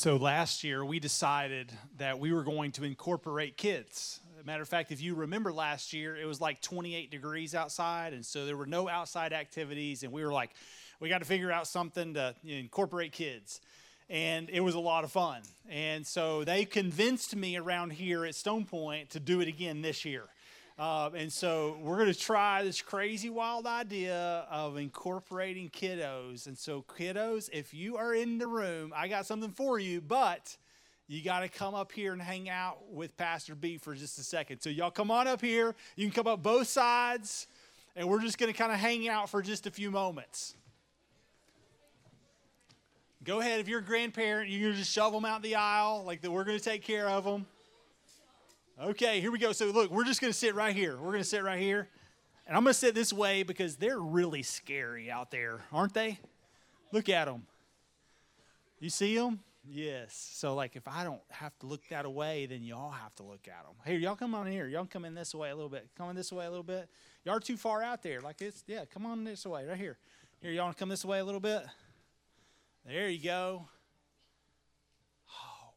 So last year we decided that we were going to incorporate kids. Matter of fact, if you remember last year, it was like 28 degrees outside, and so there were no outside activities, and we were like, we got to figure out something to incorporate kids. And it was a lot of fun. And so they convinced me around here at Stonepoint to do it again this year. Uh, and so we're going to try this crazy wild idea of incorporating kiddos. And so, kiddos, if you are in the room, I got something for you, but you got to come up here and hang out with Pastor B for just a second. So, y'all come on up here. You can come up both sides, and we're just going to kind of hang out for just a few moments. Go ahead. If you're a grandparent, you can just shove them out the aisle, like that we're going to take care of them. Okay, here we go. So, look, we're just going to sit right here. We're going to sit right here. And I'm going to sit this way because they're really scary out there, aren't they? Look at them. You see them? Yes. So, like, if I don't have to look that away, then y'all have to look at them. Here, y'all come on here. Y'all come in this way a little bit. Come in this way a little bit. Y'all are too far out there. Like, it's, yeah, come on this way, right here. Here, y'all come this way a little bit? There you go. Oh.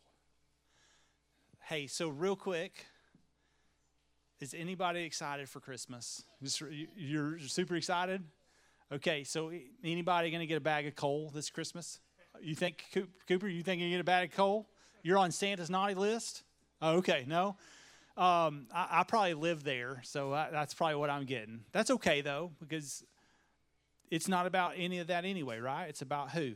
Hey, so real quick, is anybody excited for Christmas? You're super excited? Okay, so anybody going to get a bag of coal this Christmas? You think, Cooper, you think you get a bag of coal? You're on Santa's naughty list? Oh, okay, no. Um, I, I, probably live there, so I, that's probably what I'm getting. That's okay, though, because it's not about any of that anyway, right? It's about who?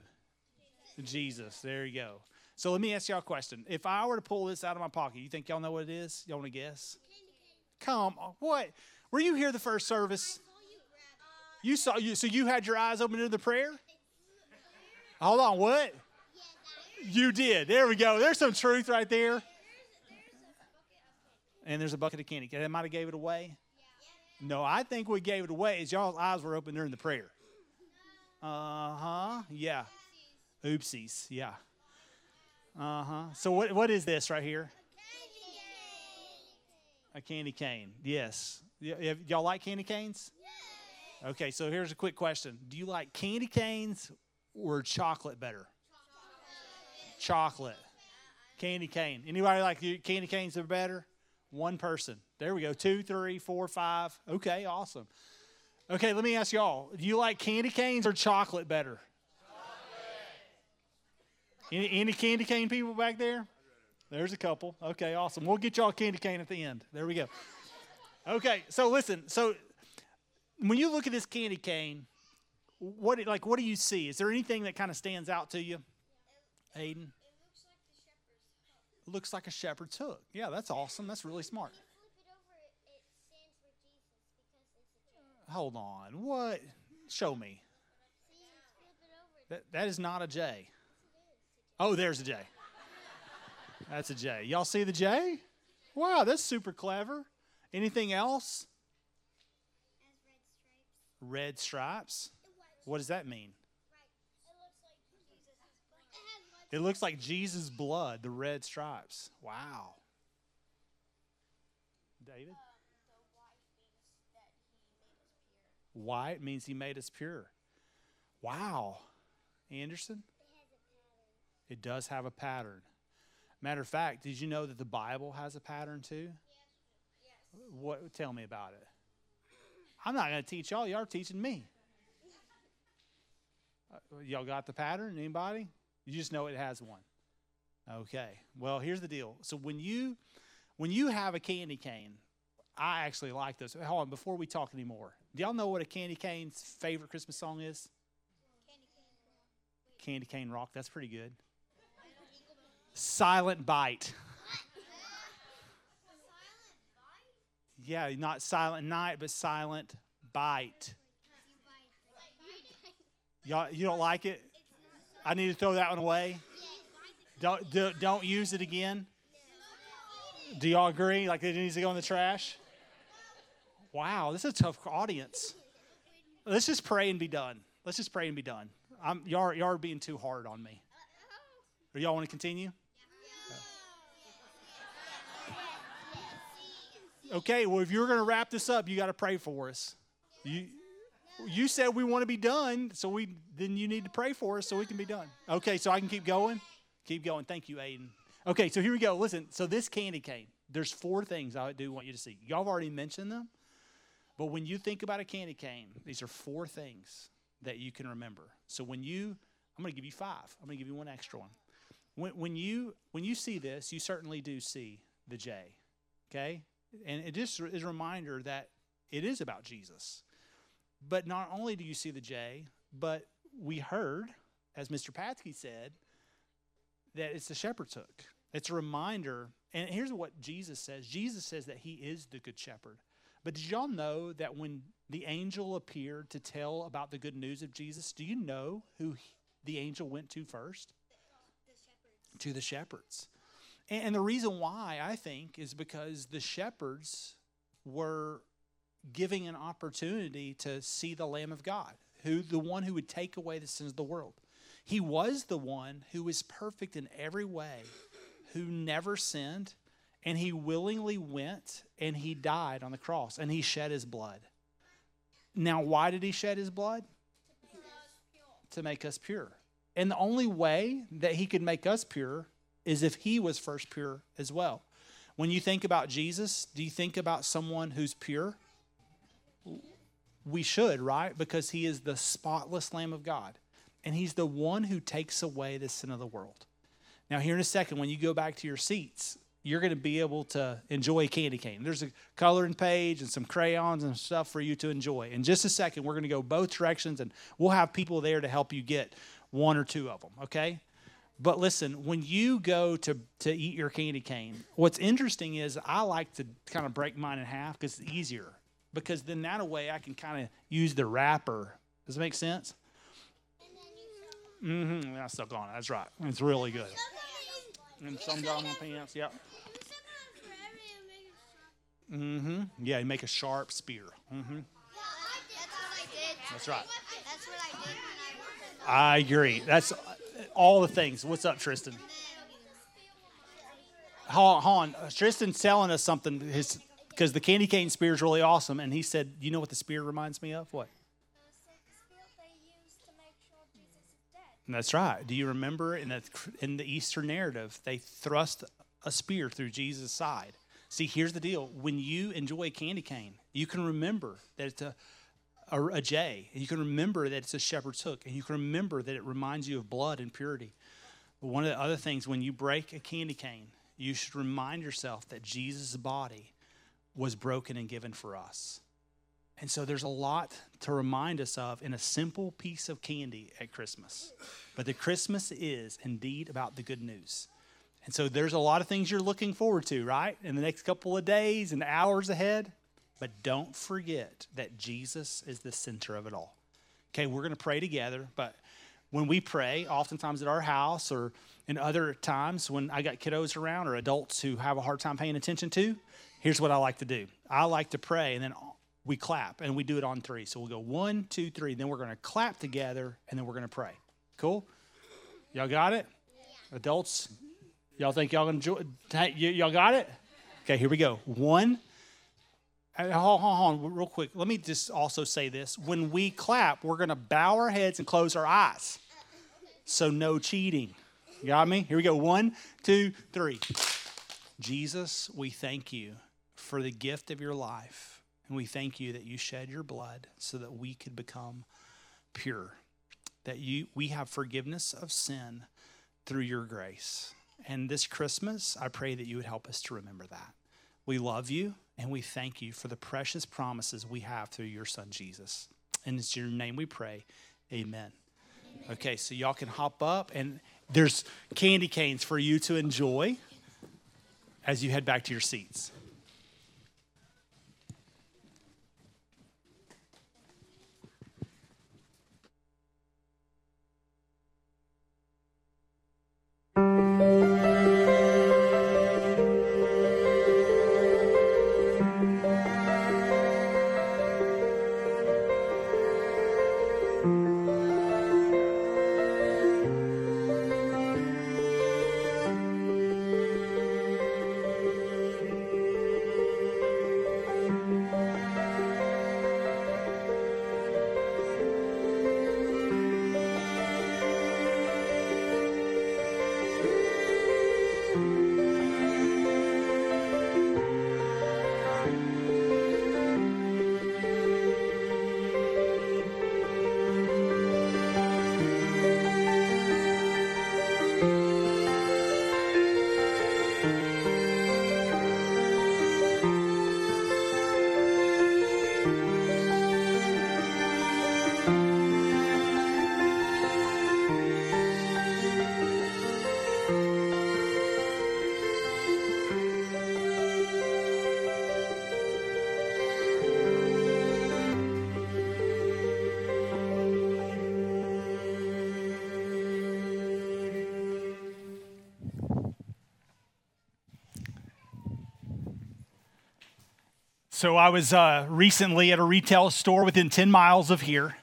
Jesus. Jesus. There you go. So let me ask y'all a question. If I were to pull this out of my pocket, you think y'all know what it is? Y'all want to guess? Come on. What? Were you here the first service? You saw you so you had your eyes open to the prayer? Hold on, what? You did. There we go. There's some truth right there. And there's a bucket of candy. I might have gave it away. No, I think we gave it away as y'all's eyes were open during the prayer. Uh huh. Yeah. Oopsies. Yeah. Uh huh. So what what is this right here? A candy cane. Yes. Y- y'all like candy canes? Yes. Okay, so here's a quick question. Do you like candy canes or chocolate better? Chocolate. chocolate. Candy cane. Anybody like candy canes are better? One person. There we go. Two, three, four, five. Okay, awesome. Okay, let me ask y'all. Do you like candy canes or chocolate better? Chocolate. Any, any candy cane people back there? There's a couple. Okay, awesome. We'll get y'all candy cane at the end. There we go. Okay, so listen. So when you look at this candy cane, what like what do you see? Is there anything that kind of stands out to you, Aiden? It looks like a shepherd's hook. Yeah, that's awesome. That's really smart. Hold on. What? Show me. That, that is not a J. Oh, there's a J. That's a J. Y'all see the J? Wow, that's super clever. Anything else? Red stripes. What does that mean? It looks like Jesus' blood, the red stripes. Wow. David? White means he made us pure. Wow. Anderson? It does have a pattern. Matter of fact, did you know that the Bible has a pattern too? Yes. What? Tell me about it. I'm not going to teach y'all. Y'all are teaching me. Uh, y'all got the pattern? Anybody? You just know it has one. Okay. Well, here's the deal. So when you when you have a candy cane, I actually like this. Hold on, before we talk anymore. Do y'all know what a candy cane's favorite Christmas song is? Candy cane. Candy cane rock. That's pretty good. Silent bite. Yeah, not silent night, but silent bite. Y'all, you don't like it? I need to throw that one away. Don't do, don't use it again. Do y'all agree? Like it needs to go in the trash? Wow, this is a tough audience. Let's just pray and be done. Let's just pray and be done. I'm, y'all, y'all are being too hard on me. Do y'all want to continue? Okay, well, if you're going to wrap this up, you got to pray for us. You, you said we want to be done, so we then you need to pray for us so we can be done. Okay, so I can keep going. Keep going. Thank you, Aiden. Okay, so here we go. Listen, so this candy cane, there's four things I do want you to see. Y'all have already mentioned them, but when you think about a candy cane, these are four things that you can remember. So when you, I'm going to give you five. I'm going to give you one extra one. When, when you when you see this, you certainly do see the J, okay? And it just is a reminder that it is about Jesus. But not only do you see the J, but we heard, as Mr. Patsky said, that it's the shepherd's hook. It's a reminder. And here's what Jesus says Jesus says that he is the good shepherd. But did y'all know that when the angel appeared to tell about the good news of Jesus, do you know who the angel went to first? The to the shepherds. And, the reason why, I think, is because the shepherds were giving an opportunity to see the Lamb of God, who the one who would take away the sins of the world. He was the one who was perfect in every way, who never sinned, and he willingly went and he died on the cross and he shed his blood. Now, why did he shed his blood? To make us pure. And the only way that he could make us pure is if he was first pure as well. When you think about Jesus, do you think about someone who's pure? We should, right? Because he is the spotless Lamb of God and he's the one who takes away the sin of the world. Now, here in a second, when you go back to your seats, you're going to be able to enjoy candy cane. There's a coloring page and some crayons and stuff for you to enjoy. In just a second, we're going to go both directions and we'll have people there to help you get one or two of them, okay? But listen, when you go to, to eat your candy cane, what's interesting is I like to kind of break mine in half because it's easier. Because then that way I can kind of use the wrapper. Does it make sense? Mm-hmm. That's stuck on it. That's right. It's really good. And some got on pants. Yep. Mm-hmm. Yeah, you make a sharp spear. Mm-hmm. That's right. That's what I did I I agree. That's all the things. What's up, Tristan? Hold on. Uh, Tristan's telling us something. His because the candy cane spear is really awesome, and he said, "You know what the spear reminds me of? What?" That's right. Do you remember in the in the Easter narrative, they thrust a spear through Jesus' side. See, here's the deal: when you enjoy a candy cane, you can remember that it's a a, a J, and you can remember that it's a shepherd's hook, and you can remember that it reminds you of blood and purity. But one of the other things, when you break a candy cane, you should remind yourself that Jesus' body was broken and given for us. And so there's a lot to remind us of in a simple piece of candy at Christmas. But the Christmas is indeed about the good news. And so there's a lot of things you're looking forward to, right? In the next couple of days and hours ahead. But don't forget that Jesus is the center of it all. Okay, we're going to pray together, but when we pray, oftentimes at our house or in other times when I got kiddos around or adults who have a hard time paying attention to, here's what I like to do. I like to pray and then we clap and we do it on three. So we'll go one, two, three. Then we're going to clap together and then we're going to pray. Cool? Y'all got it? Adults, y'all think y'all enjoy? Y'all got it? Okay, here we go. One. Hold, hold, hold on, real quick. Let me just also say this. When we clap, we're going to bow our heads and close our eyes. So no cheating. You got me? Here we go. One, two, three. Jesus, we thank you for the gift of your life. And we thank you that you shed your blood so that we could become pure, that you we have forgiveness of sin through your grace. And this Christmas, I pray that you would help us to remember that. We love you and we thank you for the precious promises we have through your son Jesus. And it's your name we pray. Amen. Okay, so y'all can hop up and there's candy canes for you to enjoy as you head back to your seats. So I was uh, recently at a retail store within 10 miles of here,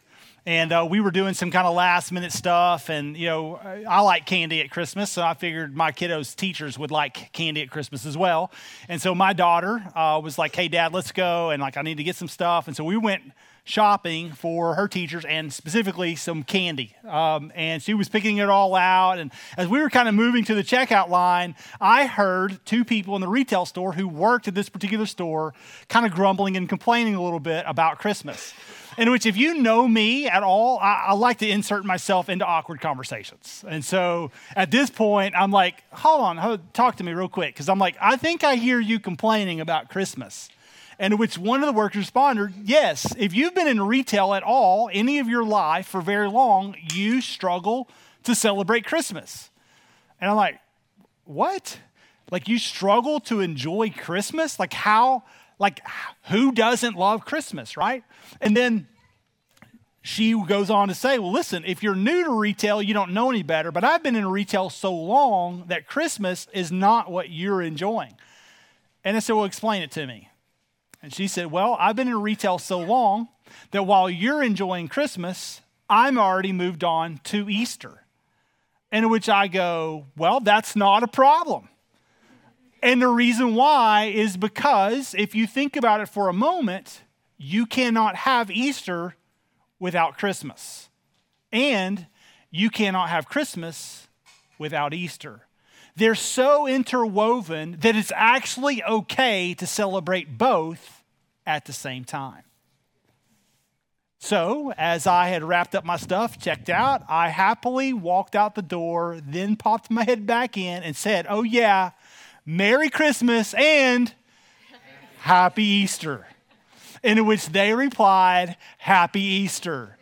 and uh, we were doing some kind of last minute stuff. And, you know, I like candy at Christmas, so I figured my kiddos' teachers would like candy at Christmas as well. And so my daughter uh, was like, hey, dad, let's go. And, like, I need to get some stuff. And so we went shopping for her teachers and specifically some candy. Um, and she was picking it all out. And as we were kind of moving to the checkout line, I heard two people in the retail store who worked at this particular store kind of grumbling and complaining a little bit about Christmas. In which, if you know me at all, I, I like to insert myself into awkward conversations. And so at this point, I'm like, hold on, hold, talk to me real quick. Because I'm like, I think I hear you complaining about Christmas. And which one of the workers responded, Yes, if you've been in retail at all, any of your life for very long, you struggle to celebrate Christmas. And I'm like, What? Like, you struggle to enjoy Christmas? Like, how? Like, who doesn't love Christmas, right? And then she goes on to say, Well, listen, if you're new to retail, you don't know any better, but I've been in retail so long that Christmas is not what you're enjoying. And I said, Well, explain it to me. And she said, Well, I've been in retail so long that while you're enjoying Christmas, I'm already moved on to Easter. In which I go, Well, that's not a problem. And the reason why is because if you think about it for a moment, you cannot have Easter without Christmas. And you cannot have Christmas without Easter. They're so interwoven that it's actually okay to celebrate both at the same time. So, as I had wrapped up my stuff, checked out, I happily walked out the door, then popped my head back in and said, Oh, yeah, Merry Christmas and Happy Easter. In which they replied, Happy Easter.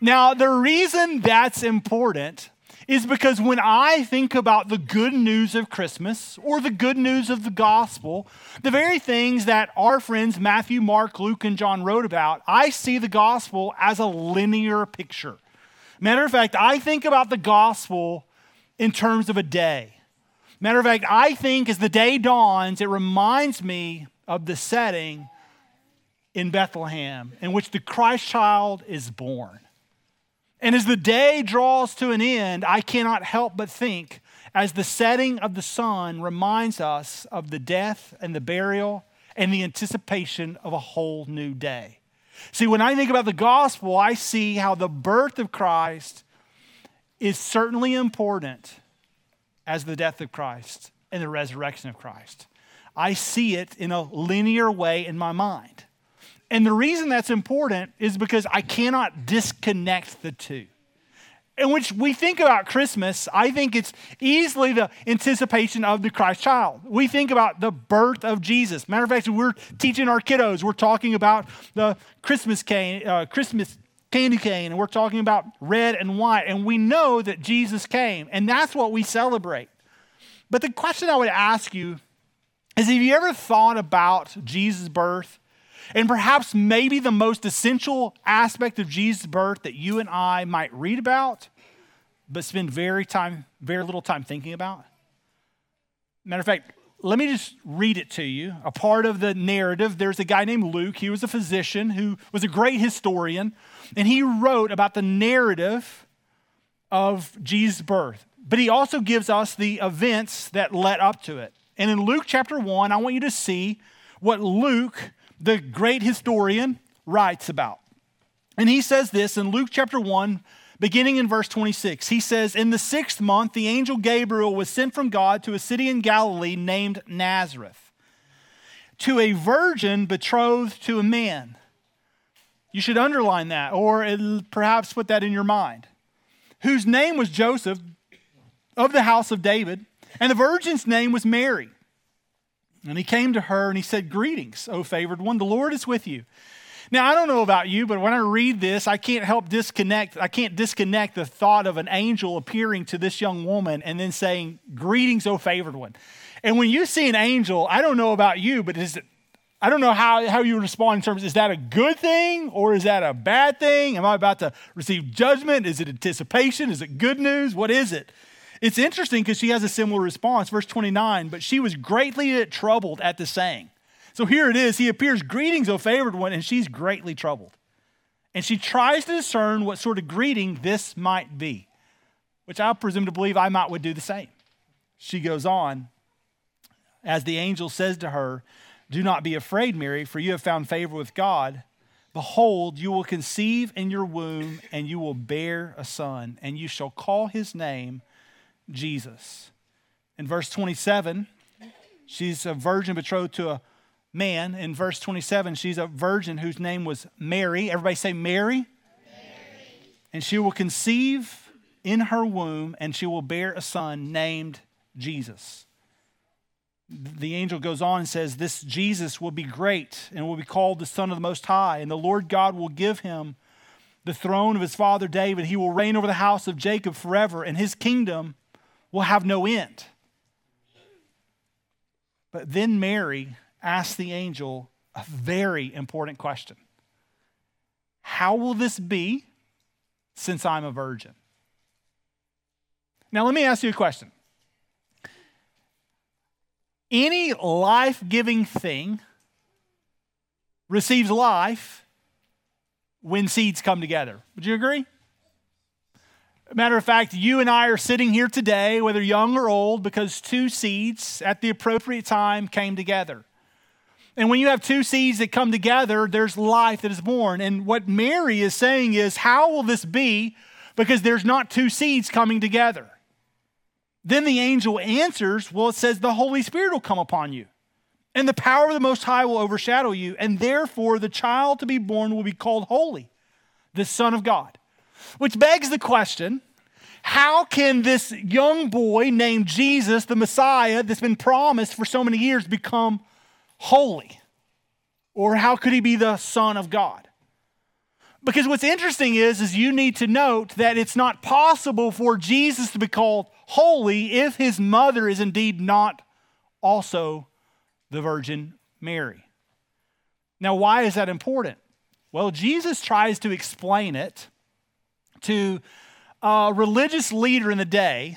Now, the reason that's important is because when I think about the good news of Christmas or the good news of the gospel, the very things that our friends Matthew, Mark, Luke, and John wrote about, I see the gospel as a linear picture. Matter of fact, I think about the gospel in terms of a day. Matter of fact, I think as the day dawns, it reminds me of the setting in Bethlehem in which the Christ child is born. And as the day draws to an end, I cannot help but think, as the setting of the sun reminds us of the death and the burial and the anticipation of a whole new day. See, when I think about the gospel, I see how the birth of Christ is certainly important as the death of Christ and the resurrection of Christ. I see it in a linear way in my mind. And the reason that's important is because I cannot disconnect the two. In which we think about Christmas, I think it's easily the anticipation of the Christ child. We think about the birth of Jesus. Matter of fact, we're teaching our kiddos, we're talking about the Christmas cane, uh, Christmas candy cane, and we're talking about red and white, and we know that Jesus came, and that's what we celebrate. But the question I would ask you is have you ever thought about Jesus' birth and perhaps maybe the most essential aspect of Jesus' birth that you and I might read about, but spend very time, very little time thinking about. Matter of fact, let me just read it to you. A part of the narrative, there's a guy named Luke. He was a physician who was a great historian, and he wrote about the narrative of Jesus' birth. But he also gives us the events that led up to it. And in Luke chapter 1, I want you to see what Luke the great historian writes about. And he says this in Luke chapter 1, beginning in verse 26. He says, In the sixth month, the angel Gabriel was sent from God to a city in Galilee named Nazareth, to a virgin betrothed to a man. You should underline that, or perhaps put that in your mind, whose name was Joseph of the house of David, and the virgin's name was Mary. And he came to her and he said, Greetings, O favored one, the Lord is with you. Now, I don't know about you, but when I read this, I can't help disconnect. I can't disconnect the thought of an angel appearing to this young woman and then saying, Greetings, O favored one. And when you see an angel, I don't know about you, but is it, I don't know how, how you respond in terms is that a good thing or is that a bad thing? Am I about to receive judgment? Is it anticipation? Is it good news? What is it? It's interesting because she has a similar response. Verse 29 But she was greatly troubled at the saying, So here it is. He appears, Greetings, O favored one, and she's greatly troubled. And she tries to discern what sort of greeting this might be, which I presume to believe I might would do the same. She goes on, as the angel says to her, Do not be afraid, Mary, for you have found favor with God. Behold, you will conceive in your womb, and you will bear a son, and you shall call his name Jesus. In verse 27, she's a virgin betrothed to a man. In verse 27, she's a virgin whose name was Mary. Everybody say Mary. Mary. And she will conceive in her womb, and she will bear a son named Jesus the angel goes on and says, This Jesus will be great and will be called the Son of the Most High, and the Lord God will give him the throne of his father David. He will reign over the house of Jacob forever, and his kingdom will have no end. But then Mary asked the angel a very important question How will this be since I'm a virgin? Now, let me ask you a question any life giving thing receives life when seeds come together. Would you agree? Matter of fact, you and I are sitting here today, whether young or old, because two seeds at the appropriate time came together. And when you have two seeds that come together, there's life that is born. And what Mary is saying is, how will this be? Because there's not two seeds coming together. Then the angel answers, Well, it says the Holy Spirit will come upon you, and the power of the Most High will overshadow you, and therefore the child to be born will be called Holy, the Son of God. Which begs the question how can this young boy named Jesus, the Messiah, that's been promised for so many years, become holy? Or how could he be the Son of God? Because what's interesting is, is you need to note that it's not possible for Jesus to be called holy if his mother is indeed not also the Virgin Mary. Now, why is that important? Well, Jesus tries to explain it to a religious leader in the day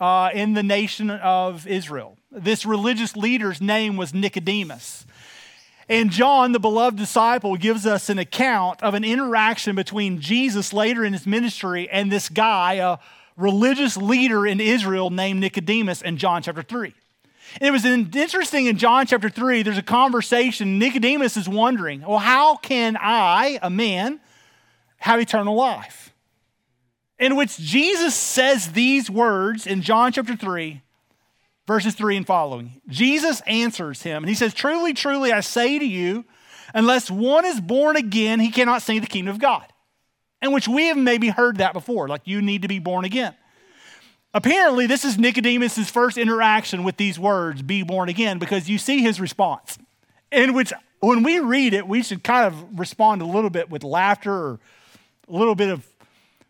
uh, in the nation of Israel. This religious leader's name was Nicodemus. And John, the beloved disciple, gives us an account of an interaction between Jesus later in his ministry and this guy, a religious leader in Israel named Nicodemus, in John chapter 3. And it was interesting in John chapter 3, there's a conversation. Nicodemus is wondering, well, how can I, a man, have eternal life? In which Jesus says these words in John chapter 3 verses 3 and following. Jesus answers him, and he says, Truly, truly, I say to you, unless one is born again, he cannot see the kingdom of God. In which we have maybe heard that before, like you need to be born again. Apparently, this is Nicodemus' first interaction with these words, be born again, because you see his response, in which when we read it, we should kind of respond a little bit with laughter or a little bit of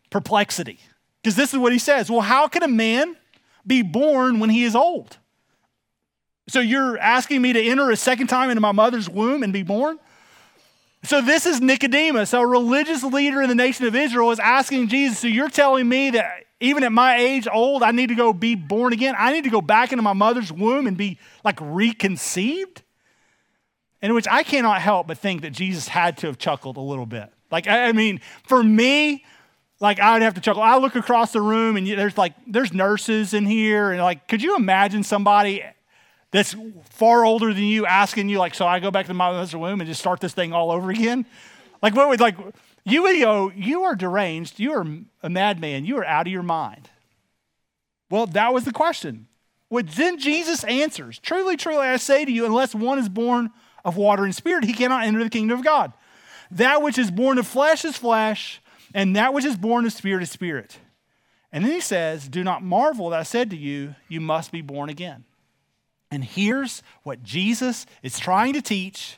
perplexity. Because this is what he says Well, how can a man be born when he is old. So you're asking me to enter a second time into my mother's womb and be born? So this is Nicodemus, a religious leader in the nation of Israel, is asking Jesus, so you're telling me that even at my age, old, I need to go be born again? I need to go back into my mother's womb and be like reconceived? In which I cannot help but think that Jesus had to have chuckled a little bit. Like, I mean, for me, like I would have to chuckle. I look across the room and there's like there's nurses in here and like could you imagine somebody that's far older than you asking you like so I go back to my mother's womb and just start this thing all over again? Like what would like you go you are deranged, you are a madman, you are out of your mind. Well, that was the question. What then Jesus answers, truly, truly, I say to you, unless one is born of water and spirit, he cannot enter the kingdom of God. That which is born of flesh is flesh, and that which is born of spirit is spirit. And then he says, Do not marvel that I said to you, you must be born again. And here's what Jesus is trying to teach.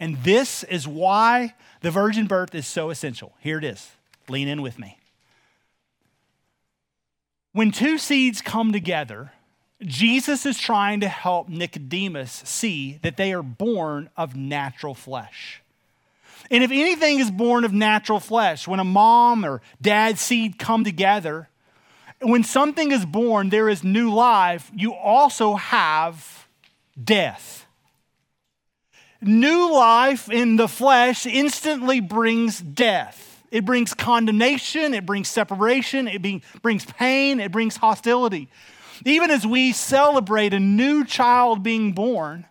And this is why the virgin birth is so essential. Here it is. Lean in with me. When two seeds come together, Jesus is trying to help Nicodemus see that they are born of natural flesh. And if anything is born of natural flesh, when a mom or dad seed come together, when something is born, there is new life, you also have death. new life in the flesh instantly brings death. It brings condemnation, it brings separation, it brings pain, it brings hostility. Even as we celebrate a new child being born,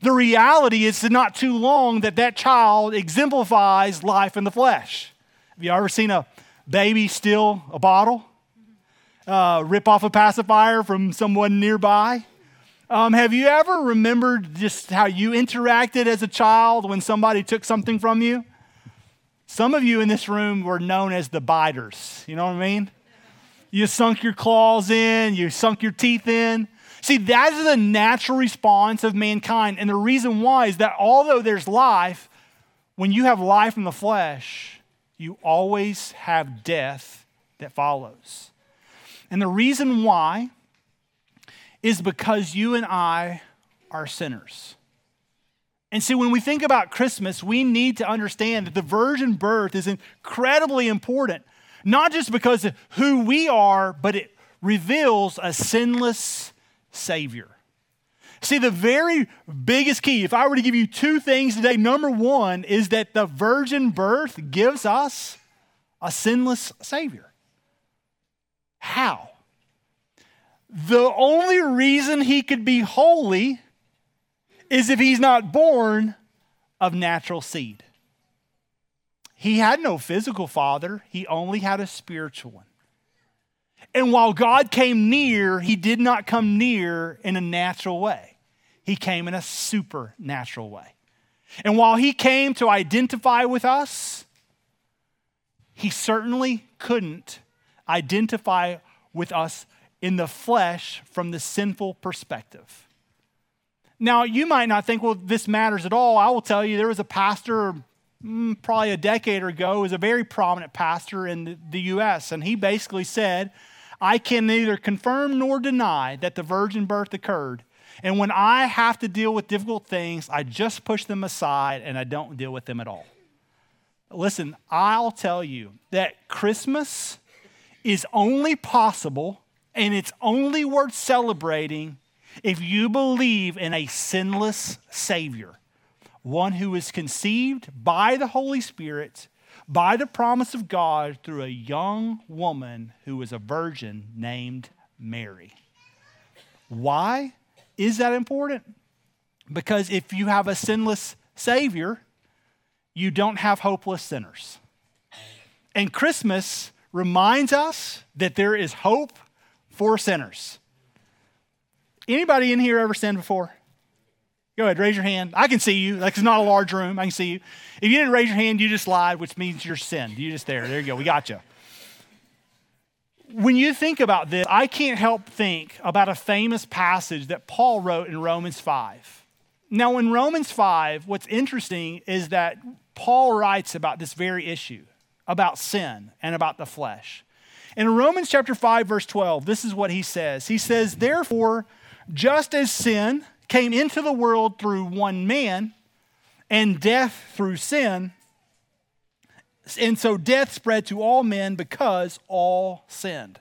the reality is not too long that that child exemplifies life in the flesh. Have you ever seen a baby steal a bottle? Uh, rip off a pacifier from someone nearby? Um, have you ever remembered just how you interacted as a child when somebody took something from you? Some of you in this room were known as the biters. You know what I mean? You sunk your claws in, you sunk your teeth in. See, that is the natural response of mankind. And the reason why is that although there's life, when you have life in the flesh, you always have death that follows. And the reason why is because you and I are sinners. And see, when we think about Christmas, we need to understand that the virgin birth is incredibly important, not just because of who we are, but it reveals a sinless Savior. See, the very biggest key, if I were to give you two things today, number one is that the virgin birth gives us a sinless Savior. How? The only reason he could be holy is if he's not born of natural seed. He had no physical father, he only had a spiritual one. And while God came near, he did not come near in a natural way, he came in a supernatural way. And while he came to identify with us, he certainly couldn't identify with us in the flesh from the sinful perspective. Now, you might not think, well, this matters at all. I will tell you, there was a pastor mm, probably a decade ago, who was a very prominent pastor in the, the U.S., and he basically said, I can neither confirm nor deny that the virgin birth occurred. And when I have to deal with difficult things, I just push them aside and I don't deal with them at all. Listen, I'll tell you that Christmas is only possible and it's only worth celebrating if you believe in a sinless Savior, one who is conceived by the Holy Spirit, by the promise of God through a young woman who was a virgin named Mary. Why is that important? Because if you have a sinless Savior, you don't have hopeless sinners. And Christmas reminds us that there is hope for sinners. Anybody in here ever sinned before? Go ahead, raise your hand. I can see you. Like it's not a large room. I can see you. If you didn't raise your hand, you just lied, which means you're sinned. You just there. There you go. We got you. When you think about this, I can't help think about a famous passage that Paul wrote in Romans 5. Now, in Romans 5, what's interesting is that Paul writes about this very issue, about sin and about the flesh. In Romans chapter 5, verse 12, this is what he says. He says, Therefore, just as sin came into the world through one man, and death through sin, and so death spread to all men because all sinned.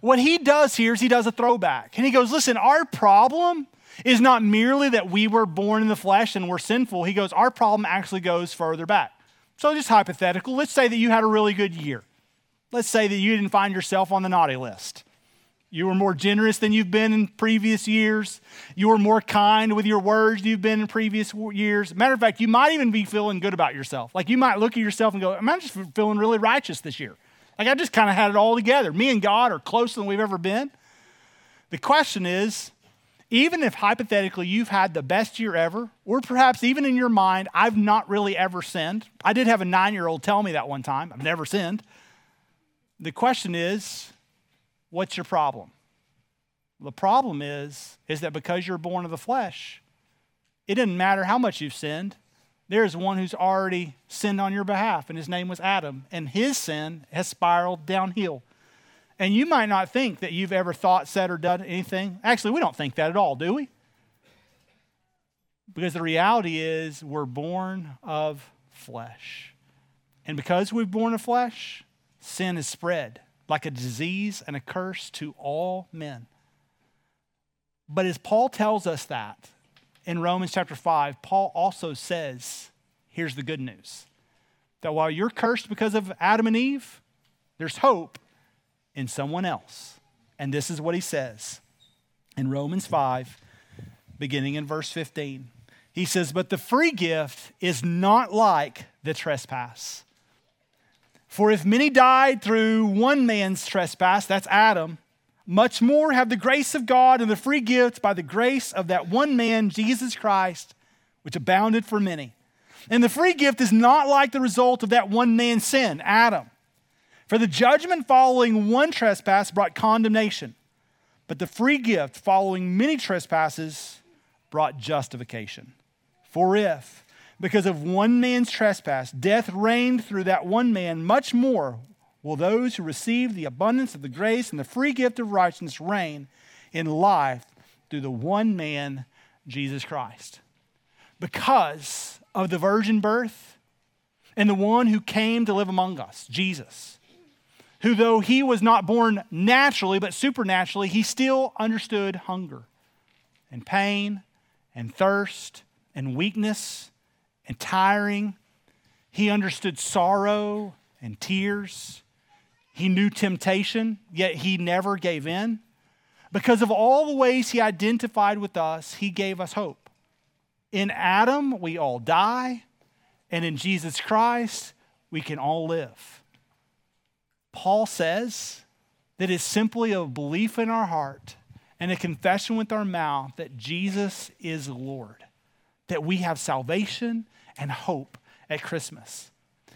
What he does here is he does a throwback. And he goes, Listen, our problem is not merely that we were born in the flesh and we're sinful. He goes, Our problem actually goes further back. So, just hypothetical, let's say that you had a really good year. Let's say that you didn't find yourself on the naughty list. You were more generous than you've been in previous years. You were more kind with your words than you've been in previous years. Matter of fact, you might even be feeling good about yourself. Like you might look at yourself and go, Am I just feeling really righteous this year? Like I just kind of had it all together. Me and God are closer than we've ever been. The question is, even if hypothetically you've had the best year ever, or perhaps even in your mind, I've not really ever sinned. I did have a nine year old tell me that one time, I've never sinned. The question is, what's your problem? The problem is, is that because you're born of the flesh, it doesn't matter how much you've sinned. There's one who's already sinned on your behalf, and his name was Adam, and his sin has spiraled downhill. And you might not think that you've ever thought, said, or done anything. Actually, we don't think that at all, do we? Because the reality is, we're born of flesh. And because we're born of flesh, sin is spread like a disease and a curse to all men. But as Paul tells us that in Romans chapter 5, Paul also says, here's the good news that while you're cursed because of Adam and Eve, there's hope in someone else. And this is what he says in Romans 5, beginning in verse 15. He says, But the free gift is not like the trespass. For if many died through one man's trespass, that's Adam, much more have the grace of God and the free gift by the grace of that one man, Jesus Christ, which abounded for many. And the free gift is not like the result of that one man's sin, Adam. For the judgment following one trespass brought condemnation, but the free gift following many trespasses brought justification. For if, because of one man's trespass, death reigned through that one man, much more will those who receive the abundance of the grace and the free gift of righteousness reign in life through the one man, Jesus Christ. Because of the virgin birth and the one who came to live among us, Jesus, who, though he was not born naturally but supernaturally, he still understood hunger and pain and thirst and weakness and tiring. He understood sorrow and tears. He knew temptation, yet he never gave in. Because of all the ways he identified with us, he gave us hope. In Adam, we all die, and in Jesus Christ, we can all live. Paul says that it's simply a belief in our heart and a confession with our mouth that Jesus is Lord, that we have salvation and hope at Christmas.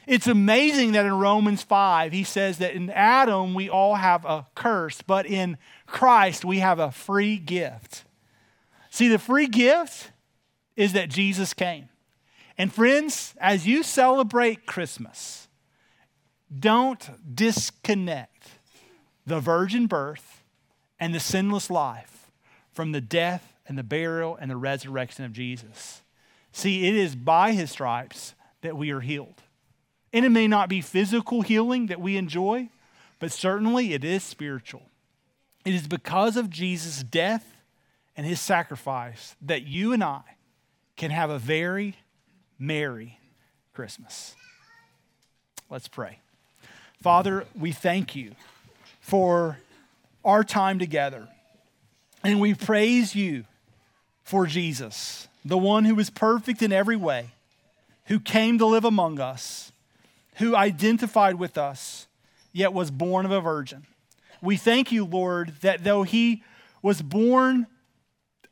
It's amazing that in Romans 5, he says that in Adam we all have a curse, but in Christ we have a free gift. See, the free gift is that Jesus came. And friends, as you celebrate Christmas, don't disconnect the virgin birth and the sinless life from the death and the burial and the resurrection of Jesus. See, it is by his stripes that we are healed. And it may not be physical healing that we enjoy, but certainly it is spiritual. It is because of Jesus' death and his sacrifice that you and I can have a very merry Christmas. Let's pray. Father, we thank you for our time together. And we praise you for Jesus, the one who is perfect in every way, who came to live among us, who identified with us, yet was born of a virgin. We thank you, Lord, that though he was born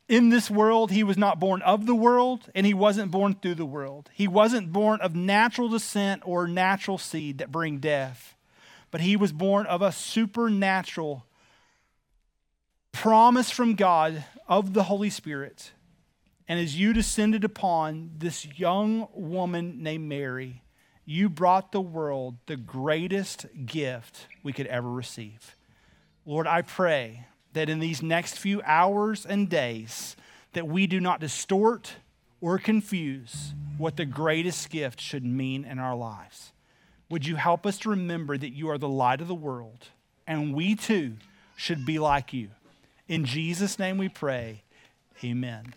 in this world, he was not born of the world, and he wasn't born through the world. He wasn't born of natural descent or natural seed that bring death but he was born of a supernatural promise from God of the Holy Spirit. And as you descended upon this young woman named Mary, you brought the world the greatest gift we could ever receive. Lord, I pray that in these next few hours and days that we do not distort or confuse what the greatest gift should mean in our lives. Would you help us to remember that you are the light of the world and we too should be like you? In Jesus' name we pray. Amen.